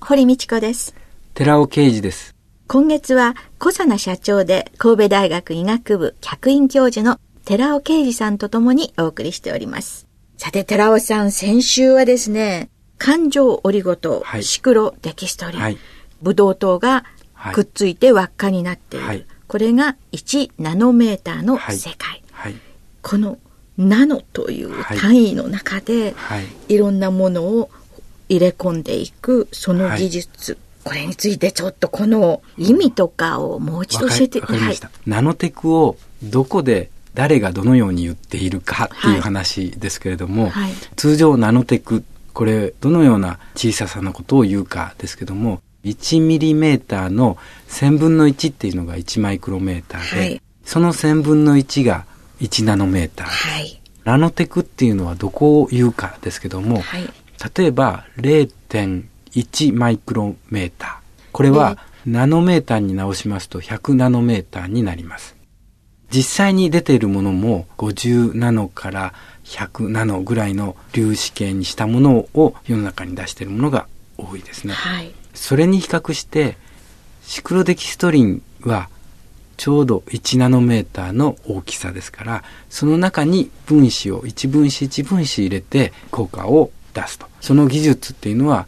堀道子です。寺尾啓二です。今月は小佐奈社長で神戸大学医学部客員教授の寺尾啓二さんと共にお送りしております。さて寺尾さん先週はですね環状オリゴ糖、はい、シクロデキストリン、はい、ブドウ糖がくっついて輪っかになっている、はい、これが1ナノメーターの世界、はい、このナノという単位の中で、はい、いろんなものを入れ込んでいくその技術、はい、これについてちょっとこの意味とかをもう一度教えて。ください。ナノテクをどこで誰がどのように言っているかっていう話ですけれども、はい、通常ナノテクこれどのような小ささのことを言うかですけども1ミリメーターの1000分の1っていうのが1マイクロメーターで、はい、その1000分の1が1ナノメーター、はい、ナノテクっていうのはどこを言うかですけども、はい、例えば0.1マイクロメーター。これはナノメーターに直しますと100ナノメーターになります。実際に出ているものも50ナノから100ナノぐらいの粒子系にしたものを世の中に出しているものが多いですね。はい、それに比較してシクロデキストリンはちょうど1ナノメーターの大きさですからその中に分子を1分子1分子入れて効果を出すと。その技術っていうのは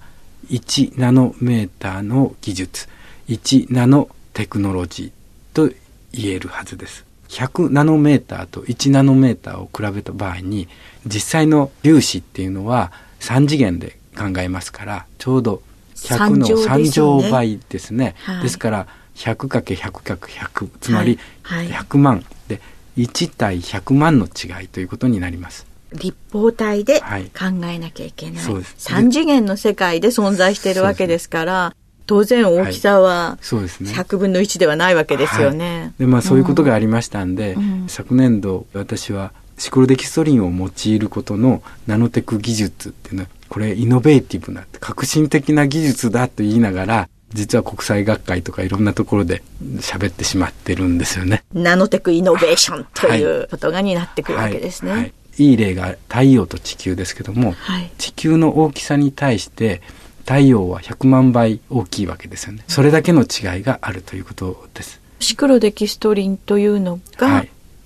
1ナノメーターの技術。1ナノテクノロジーと言えるはずです。100ナノメーターと1ナノメーターを比べた場合に実際の粒子っていうのは3次元で考えますからちょうど100の3乗倍ですね。ですね。ですから 100×100×100 つまり100万で1対100万の違いということになります。立方体で考えなきゃいけない。はい、3次元の世界で存在しているわけですから、当然大きさは100分の1ではないわけですよね。はい、でまあそういうことがありましたんで、うん、昨年度私はシクロデキストリンを用いることのナノテク技術っていうのはこれイノベーティブな革新的な技術だと言いながら実は国際学会とかいろんなところで喋ってしまってるんですよね。ナノテクイノベーションということがになってくるわけですね。はい。はい、いい例が太陽と地球ですけども、はい、地球の大きさに対して太陽は100万倍大きいわけですよね。それだけの違いがあるということです。シクロデキストリンというのが、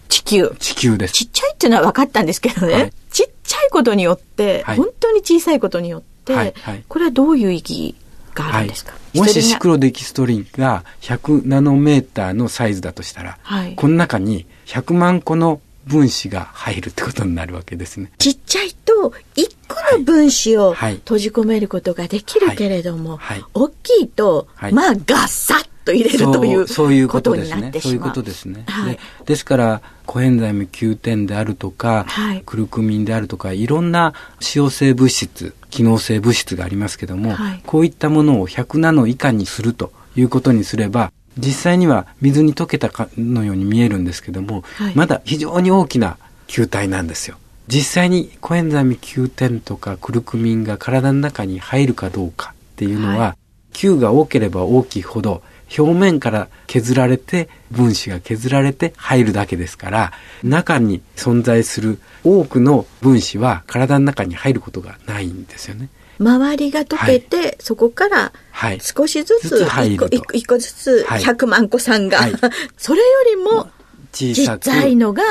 地球。地球です。ちっちゃいっていうのは分かったんですけどね。はい、ちっちゃいことによって、はい、本当に小さいことによって、はいはい、これはどういう意義があるんですか、もしシクロデキストリンが100ナノメーターのサイズだとしたら、この中に100万個の分子が入るってことになるわけですね。ちっちゃいと一個の分子を閉じ込めることができるけれども、はい。はい、大きいと、まあガッサッと入れるというそういうことですね。そういうことですね。はい、でですからコエンザイム Q10 であるとか、はい、クルクミンであるとかいろんな使用性物質機能性物質がありますけども、はい、こういったものを100ナノ以下にするということにすれば実際には水に溶けたかのように見えるんですけども、はい、まだ非常に大きな球体なんですよ。実際にコエンザミ Q10 とかクルクミンが体の中に入るかどうかっていうのは、はい、Q が多ければ大きいほど表面から削られて分子が削られて入るだけですから中に存在する多くの分子は体の中に入ることがないんですよね。周りが溶けて、はい、そこから少しずつ一個一個ずつ100万個さんが、はい、それよりも小さいのが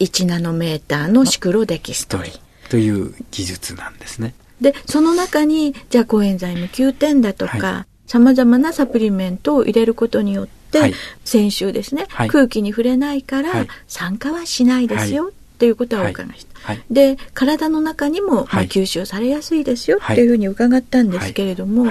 1ナノメーターのシクロデキストリン。という技術なんですね。で、その中に、じゃあコエンザイム9点だとか、さまざまなサプリメントを入れることによって、はい、先週ですね、はい、空気に触れないから酸化はしないですよ、っていうことは伺いました。はい、で体の中にも、まあ、吸収されやすいですよっていうふうに伺ったんですけれども、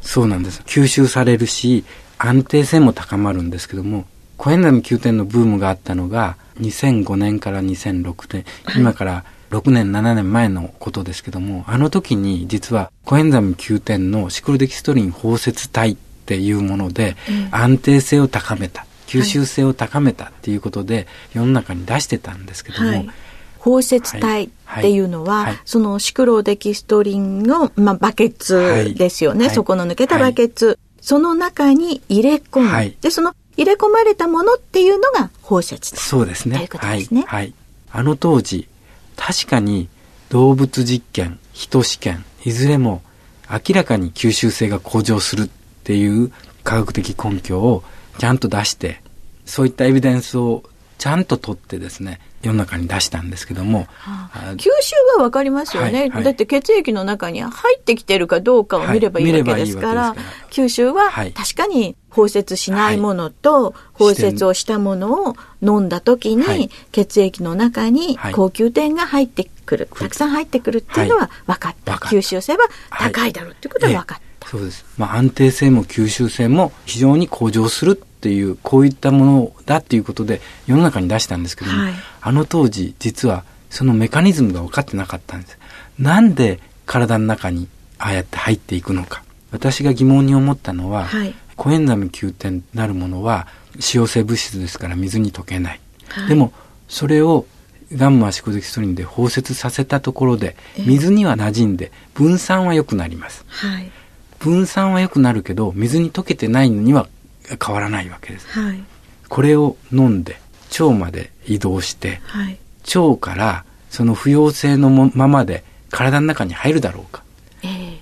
そうなんです。吸収されるし安定性も高まるんですけどもコエンザム9点のブームがあったのが2005年から2006年、今から6年、7年前のことですけども、あの時に実はコエンザミ Q10 のシクロデキストリン包摂体っていうもので、安定性を高めた、吸収性を高めたっていうことで、世の中に出してたんですけども、はい。包摂体っていうのは、はい。はい、そのシクロデキストリンの、まあ、バケツですよね、はい、そこの抜けたバケツ、その中に入れ込む、でその入れ込まれたものっていうのが包摂体そうですね。ということですね、はい。あの当時確かに動物実験人試験いずれも明らかに吸収性が向上するっていう科学的根拠をちゃんと出してそういったエビデンスをちゃんと取ってですね世の中に出したんですけども、はあ、吸収がわかりますよね、はいはい、だって血液の中に入ってきてるかどうかを見ればいいわけですから、はい、吸収は確かに包摂しないものと、包摂をしたものを飲んだ時に、血液の中に高級点が入ってくる、たくさん入ってくるっていうのは分かった、吸収性は高いだろうっていうことは分かった、そうです、まあ、安定性も吸収性も非常に向上するっていうこういったものだっていうことで世の中に出したんですけども、はい、あの当時実はそのメカニズムが分かってなかったんです。なんで体の中にああやって入っていくのか。私が疑問に思ったのは、はい、コエンザミ Q10 なるものは使用性物質ですから水に溶けない。はい、でもそれをガンマシコデキストリンで包摂させたところで水には馴染んで分散は良くなります。はい、分散は良くなるけど水に溶けてないのには変わらないわけです。はい、これを飲んで腸まで移動して、はい、腸からその不溶性のままで体の中に入るだろうか、えー、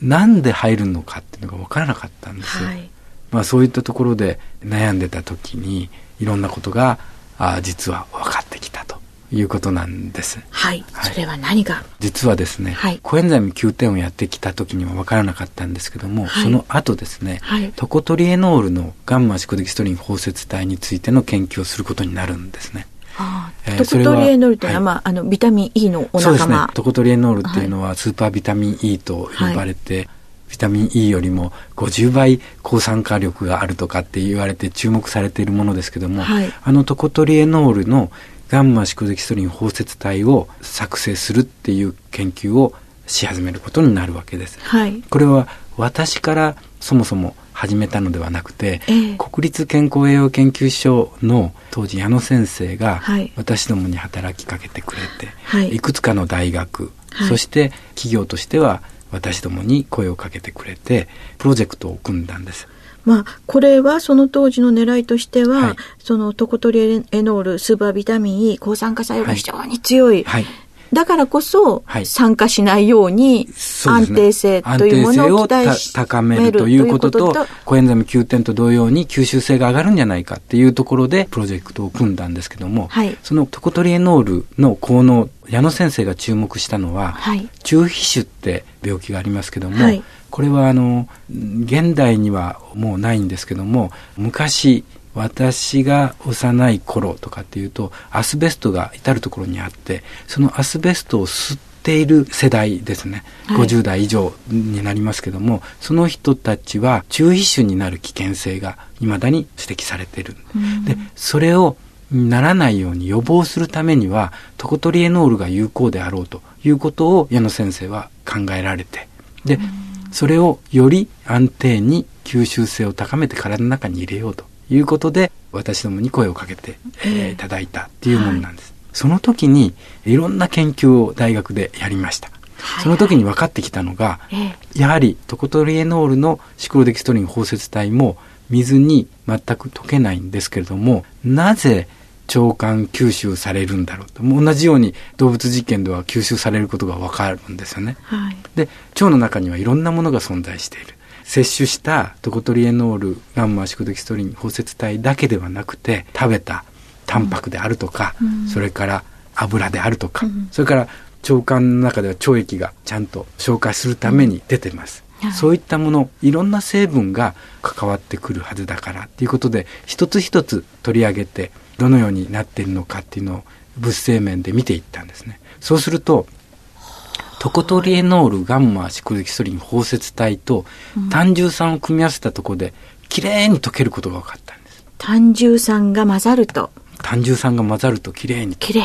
なんで入るのかっていうのが分からなかったんですよ。はい、まあ、そういったところで悩んでた時にいろんなことがあ実は分かってきたということなんです。はい。はい、それは何が？実はですね、はい、コエンザイム9点をやってきた時には分からなかったんですけども、はい、その後ですね、はい、トコトリエノールのガンマシコデキストリン包摂体についての研究をすることになるんですね。ああトコトリエノールというのは、まあ、あのビタミン E のお仲間そうですね。トコトリエノールっていうのはスーパービタミン E と呼ばれて、ビタミン E よりも50倍抗酸化力があるとかって言われて注目されているものですけども、はい、あのトコトリエノールのガンマシクデキストリン包摂体を作成するっていう研究をし始めることになるわけです。はい、これは私からそもそも始めたのではなくて、えー、国立健康栄養研究所の当時矢野先生が私どもに働きかけてくれて、はい、いくつかの大学、はい、そして企業としては私どもに声をかけてくれてプロジェクトを組んだんです。まあ、これはその当時の狙いとしては、はい、そのトコトリエノール、スーパービタミン E、抗酸化作用が非常に強い。はい、だからこそ、酸化しないように安定性というものを高めるということと、コエンザミ9点と同様に吸収性が上がるんじゃないかっていうところでプロジェクトを組んだんですけども、はい、そのトコトリエノールの効能、矢野先生が注目したのは、はい、中皮腫って病気がありますけども、はいこれはあの現代にはもうないんですけども昔私が幼い頃とかっていうとアスベストが至る所にあってそのアスベストを吸っている世代ですね、はい、50代以上になりますけどもその人たちは中皮腫になる危険性が未だに指摘されている。でそれをならないように予防するためにはトコトリエノールが有効であろうということを矢野先生は考えられて。で、それをより安定に吸収性を高めて体の中に入れようということで私どもに声をかけて、えー、いただいたっていうものなんです、はい、その時にいろんな研究を大学でやりました、はい、その時に分かってきたのが、やはりトコトリエノールのシクロデキストリン包摂体も水に全く溶けないんですけれどもなぜ腸管吸収されるんだろうと。同じように動物実験では吸収されることがわかるんですよね、はい、で腸の中にはいろんなものが存在している。摂取したトコトリエノールガンマシクドキストリン包摂体だけではなくて食べたタンパクであるとか、うん、それから油であるとか、うん、それから腸管の中では腸液がちゃんと消化するために出てます、はい、そういったものいろんな成分が関わってくるはずだからっていうことで一つ一つ取り上げてどのようになっているのかっていうのを物性面で見ていったんですね。そうするとトコトリエノールガンマシクルキソリン包摂体と単重酸を組み合わせたところできれいに溶けることが分かったんです。単重酸が混ざると。単重酸が混ざるときれいに溶ける。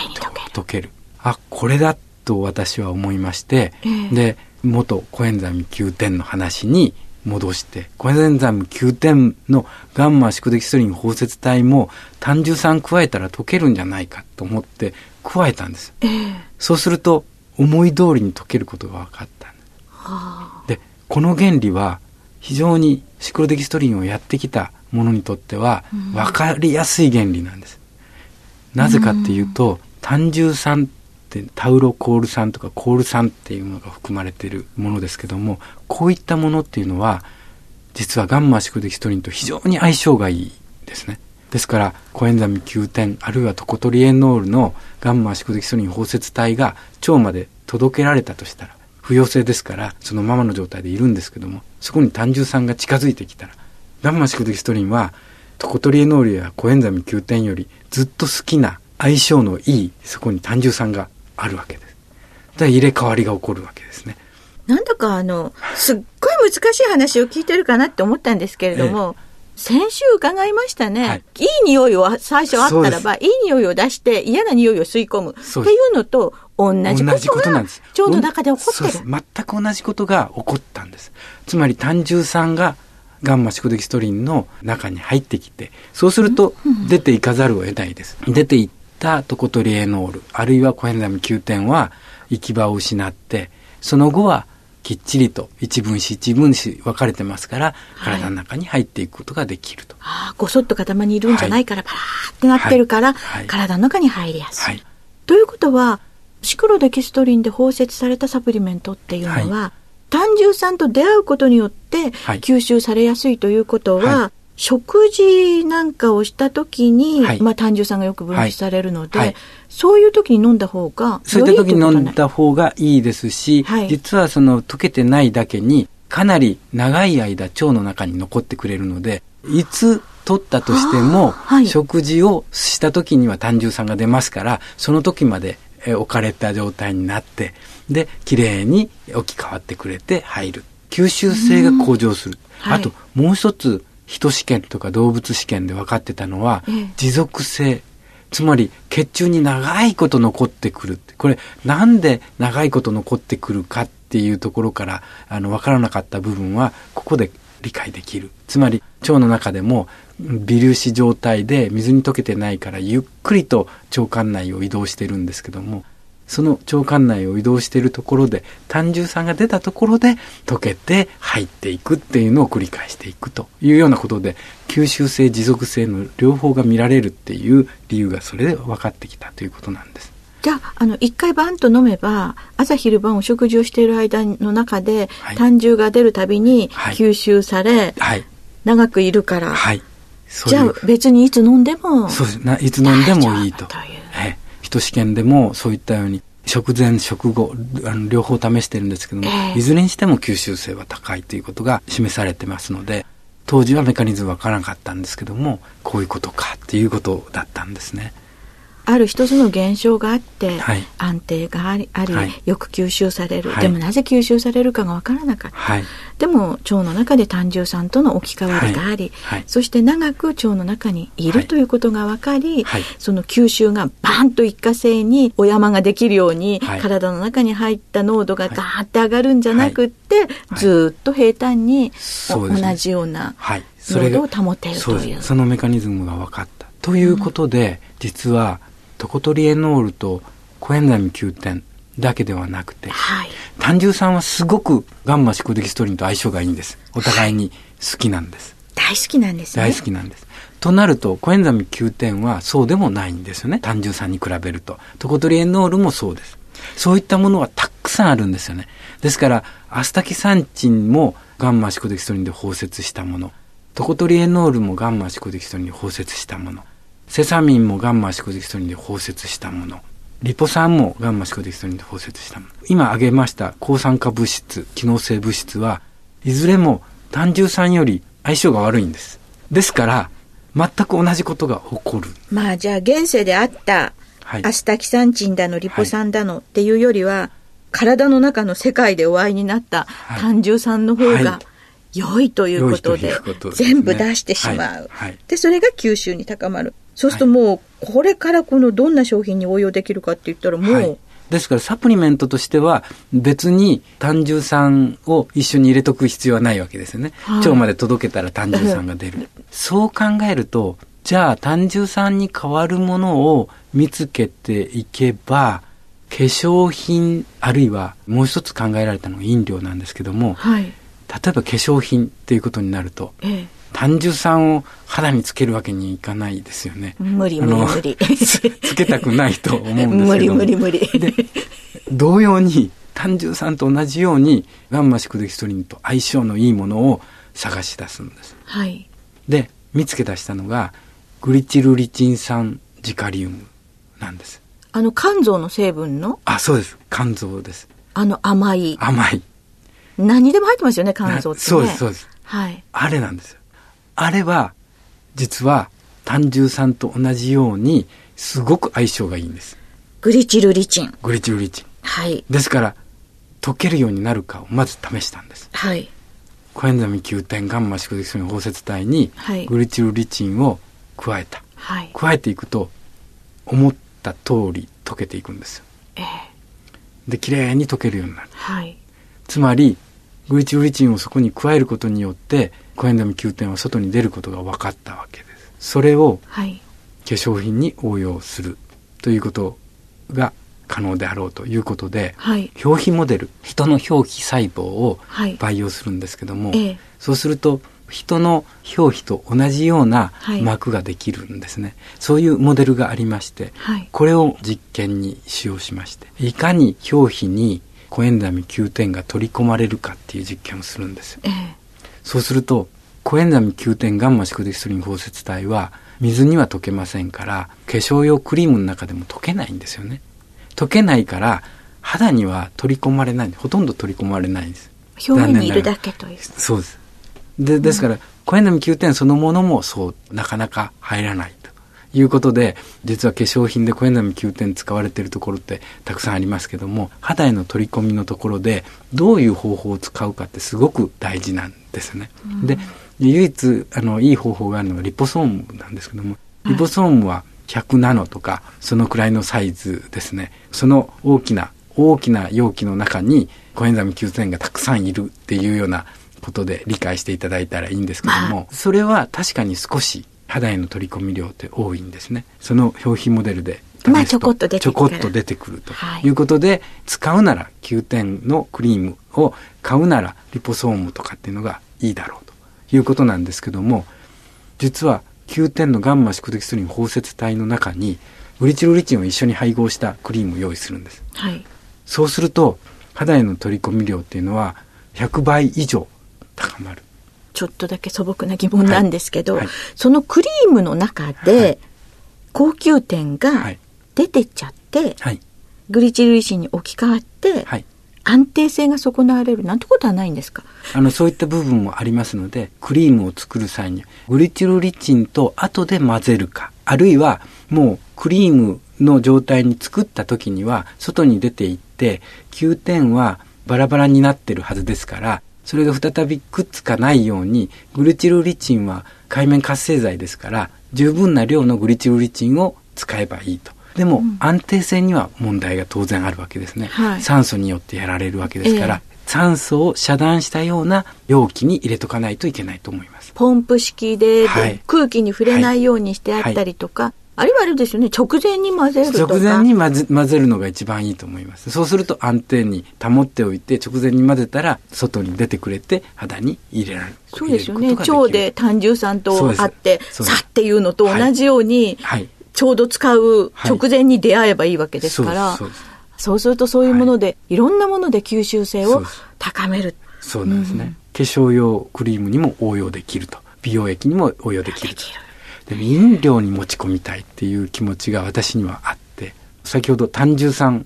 溶ける。あ、これだと私は思いまして、えー、で、元コエンザミ9点の話に戻して、コエンザミ9点のガンマ宿敵ストリン包接体も単純酸加えたら溶けるんじゃないかと思って加えたんです。えー、そうすると思い通りに溶けることが分かった。で、この原理は非常にシクロデキストリンをやってきたものにとっては分かりやすい原理なんです。なぜかっていうと、単重酸ってタウロコール酸とかコール酸っていうのが含まれているものですけども、こういったものっていうのは、実はガンマシクデキストリンと非常に相性がいいですね。ですから、コエンザミ9点、あるいはトコトリエノールのガンマシクデキストリン包摂体が腸まで届けられたとしたら、不溶性ですから、そのままの状態でいるんですけども、そこに単純酸が近づいてきたら、ガンマシクデキストリンは、トコトリエノールやコエンザミ9点よりずっと好きな相性のいい、そこに単純酸があるわけです。だ入れ替わりが起こるわけですね。なんだかあの、すっごい難しい話を聞いてるかなって思ったんですけれども、ええ先週伺いましたね、はい、いい匂いを最初あったらば、いい匂いを出して嫌な匂いを吸い込むっていうのと同じことが腸の中で起こってる。全く同じことが起こったんです。つまり単純酸がガンマシクデキストリンの中に入ってきて、そうすると出ていかざるを得ないです。出ていったトコトリエノール、あるいはコエンザミ9点は行き場を失って、その後はきっちりと一分子一分子分かれてますから、体の中に入っていくことができると。ああ、ごそっと塊にいるんじゃないから、パラーってなってるから、体の中に入りやすい。ということは、シクロデキストリンで包摂されたサプリメントっていうのは、単純酸と出会うことによって吸収されやすいということは、食事なんかをした時に、はい、まあ単純酸がよく分泌されるので、はい、そういう時に飲んだ方がそういった時に飲んだ方がいいですし、はい、実はその溶けてないだけにかなり長い間腸の中に残ってくれるのでいつ取ったとしても、食事をした時には単純酸が出ますからその時まで置かれた状態になってで綺麗に置き換わってくれて入る。吸収性が向上する、あともう一つ人試験とか動物試験で分かってたのは、持続性。つまり血中に長いこと残ってくる。これなんで長いこと残ってくるかっていうところからあの分からなかった部分はここで理解できる。つまり腸の中でも微粒子状態で水に溶けてないからゆっくりと腸管内を移動してるんですけどもその腸管内を移動しているところで単純酸が出たところで溶けて入っていくっていうのを繰り返していくというようなことで吸収性持続性の両方が見られるっていう理由がそれで分かってきたということなんです。じゃあ、あの、一回バンと飲めば、朝昼晩お食事をしている間の中で、はい、単純が出るたびに吸収され、はい、長くいるから、はい、じゃあ別にいつ飲んでも、そうです。いつ飲んでもいいと。というト試験でもそういったように食前食後あの両方試してるんですけども、えー、いずれにしても吸収性は高いということが示されてますので当時はメカニズムわからなかったんですけどもこういうことかっていうことだったんですね。ある一つの現象があって、はい、安定がありあり、はい、よく吸収される、はい、でもなぜ吸収されるかが分からなかった、でも腸の中で単純酸との置き換わりがあり、そして長く腸の中にいるということが分かり、その吸収がバンと一過性にお山ができるように、体の中に入った濃度がガーって上がるんじゃなくって、ずっと平坦に同じような濃度を保てるという。そのメカニズムが分かった。ということで、うん、実はトコトリエノールとコエンザミ9点だけではなくて、はい、単純酸はすごくガンマシクデキストリンと相性がいいんです。お互いに好きなんです。はい、大好きなんですね。大好きなんです。となると、コエンザミ9点はそうでもないんですよね。単純酸に比べると。トコトリエノールもそうです。そういったものはたくさんあるんですよね。ですから、アスタキサンチンもガンマシコデキストリンで包摂したもの。トコトリエノールもガンマシコデキストリンで包摂したもの。セサミンもガンマシコデキストリンで包摂したもの。リポ酸もガンマシコデキストリンで包摂したもの。今挙げました抗酸化物質、機能性物質はいずれも単純酸より相性が悪いんです。ですから、全く同じことが起こる。まあじゃあ現世であったアスタキサンチンだのリポ酸だのっていうよりは、はい、体の中の世界でお会いになった単純酸の方が、はい良いということで、全部出してしまう、で、それが吸収に高まる。そうするともう、これからこのどんな商品に応用できるかって言ったらもう、ですからサプリメントとしては別に胆汁酸を一緒に入れとく必要はないわけですよね。はい、腸まで届けたら胆汁酸が出る。そう考えると、じゃあ胆汁酸に代わるものを見つけていけば、化粧品あるいはもう一つ考えられたのが飲料なんですけども、はい、例えば化粧品っていうことになると、ええ、単純酸を肌につけるわけにいかないですよね。無理無理無理。つつけたくないと思うんですけど。無理無理無理。で、同様に単純酸と同じようにガンマシクデキストリンと相性のいいものを探し出すんです。はい。で、見つけ出したのがグリチルリチン酸ジカリウムなんです。あの肝臓の成分の？あ、そうです。肝臓です。あの甘い。甘い。何でも入ってますよね、肝臓って、ね、そうです、そうです。はい。あれなんですよ。あれは、実は単純酸と同じように、すごく相性がいいんです。グリチルリチン。グリチルリチン。はい。ですから、溶けるようになるかをまず試したんです。はい。コエンザミ9点ガンマ宿敵素包摂体に、グリチルリチンを加えた。はい。加えていくと、思った通り溶けていくんですよ。ええー、で、綺麗に溶けるようになる。はい。つまり、グリチルリチンをそこに加えることによって、コエンザミ9点は外に出ることが分かったわけです。それを化粧品に応用するということが可能であろうということで、はい、表皮モデル人の表皮細胞を培養するんですけども、はい、そうすると人の表皮と同じような膜ができるんですね、はい、そういうモデルがありまして、これを実験に使用しましていかに表皮にコエンザミ9点が取り込まれるかっていう実験をするんですよ。えーそうすると、コエンザミ9点ガンマシクデキストリン包摂体は水には溶けませんから、化粧用クリームの中でも溶けないんですよね。溶けないから肌には取り込まれない、ほとんど取り込まれないんです。表面にいるだけという。そうです。で、ですから、うん、コエンザミ9点そのものもそう、なかなか入らない。いうことで、実は化粧品でコエンザミ9点使われているところってたくさんありますけども、肌への取り込みのところでどういう方法を使うかってすごく大事なんですね。うん、で、唯一あのいい方法があるのがリポソームなんですけども、リポソームは100ナノとかそのくらいのサイズですね。その大きな大きな容器の中にコエンザミ9点がたくさんいるっていうようなことで理解していただいたらいいんですけども、それは確かに少し肌への取り込み量って多いんですね。その表皮モデルでまあちょこっと出てくる。ちょこっと出てくるということで、はい、使うなら9点のクリームを買うならリポソームとかっていうのがいいだろうということなんですけども、実は9点のガンマ宿敵スリン包摂体の中にグリチルリチンを一緒に配合したクリームを用意するんです。はい、そうすると肌への取り込み量っていうのは100倍以上高まる。ちょっとだけ素朴な疑問なんですけど、はい。はい、そのクリームの中で、高級店が出てっちゃって、グリチルリチンに置き換わって、安定性が損なわれるなんてことはないんですか？あの、そういった部分もありますので、クリームを作る際に、グリチルリチンと後で混ぜるか、あるいはもうクリームの状態に作った時には、外に出ていって、9点はバラバラになってるはずですから、それが再びくっつかないように、グリチルリチンは海面活性剤ですから、十分な量のグリチルリチンを使えばいいと。でも、うん、安定性には問題が当然あるわけですね、はい、酸素によってやられるわけですから、えー、酸素を遮断したような容器に入れとかないといけないと思います。ポンプ式で、はい、空気に触れないようにしてあったりとか、はいあれはあれですよね、直前に混ぜる直前に混ぜ混ぜるのが一番いいと思います。そうすると安定に保っておいて、直前に混ぜたら、外に出てくれて、肌に入れられる。そうですよね。腸で胆汁酸とあって、さっていうのと同じように、はい、ちょうど使う直前に出会えばいいわけですから、はい、そうするとそういうもので、はい、いろんなもので吸収性を高める。そうなんですね、うん。化粧用クリームにも応用できると。美容液にも応用できると。でも飲料に持ち込みたいっていう気持ちが私にはあって先ほど単純酸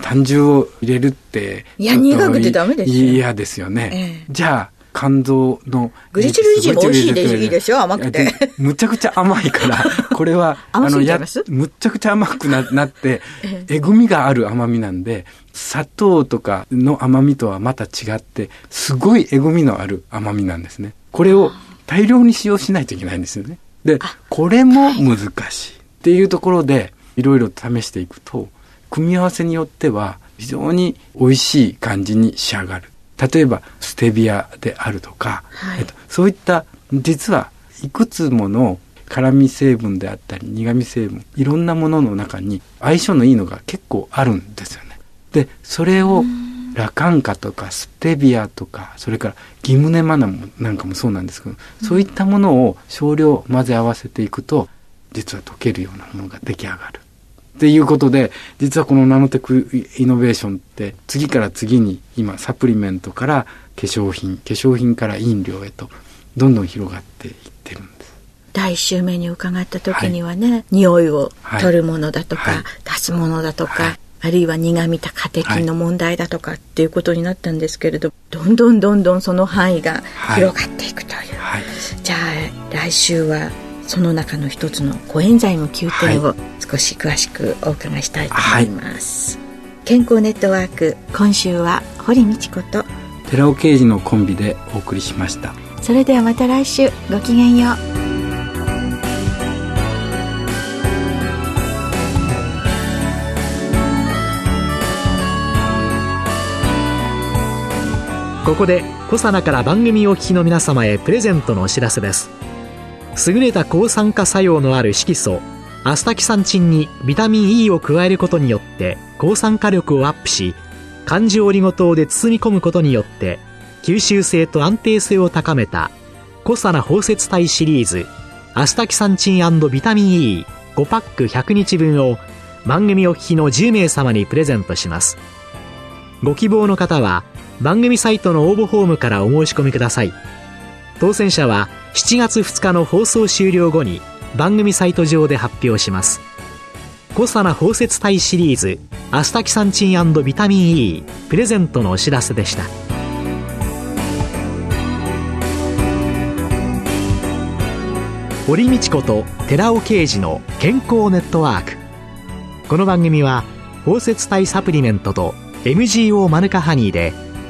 単純を入れるっていや苦くてダメですよ。嫌ですよね、ええ、じゃあ肝臓のグリチルリチンも美味しいでいいでしょ？甘くて。むちゃくちゃ甘いから これはあのやむちゃくちゃ甘くななってえぐみがある甘みなんで砂糖とかの甘みとはまた違ってすごいえぐみのある甘みなんですね。これを大量に使用しないといけないんですよねで、これも難しいっていうところで、いろいろ試していくと、組み合わせによっては非常に美味しい感じに仕上がる。例えばステビアであるとか、はい、えっと、そういった実はいくつもの辛味成分であったり苦味成分いろんなものの中に相性のいいのが結構あるんですよね。でそれをラカンカとかステビアとかそれからギムネマナもなんかもそうなんですけど、うん、そういったものを少量混ぜ合わせていくと実は溶けるようなものが出来上がる。っていうことで実はこのナノテクイノベーションって次から次に今サプリメントから化粧品化粧品から飲料へとどんどん広がっていってるんです。第1週目に伺った時にはね、はい、匂いを取るものだとか、はい、出すものだとか、はい、あるいは苦味たカテキンの問題だとかっていうことになったんですけれど、どんどんどんどんその範囲が広がっていくという。じゃあ来週はその中の一つのコエンザイム Q 点を少し詳しくお伺いしたいと思います。健康ネットワーク今週は堀道子と寺尾啓二のコンビでお送りしました。それではまた来週ごきげんようここでコサナから番組お聞きの皆様へプレゼントのお知らせです。優れた抗酸化作用のある色素アスタキサンチンにビタミン E を加えることによって抗酸化力をアップし環状オリゴ糖で包み込むことによって吸収性と安定性を高めたコサナ包摂体シリーズアスタキサンチンビタミン E5 パック100日分を番組お聞きの10名様にプレゼントします。ご希望の方は番組サイトの応募フォームからお申し込みください。当選者は7月2日の放送終了後に番組サイト上で発表します。コサナ包摂体シリーズアスタキサンチンビタミン E プレゼントのお知らせでした。堀道子と寺尾啓二の健康ネットワーク。この番組は包摂体サプリメントと MGO マヌカハニーで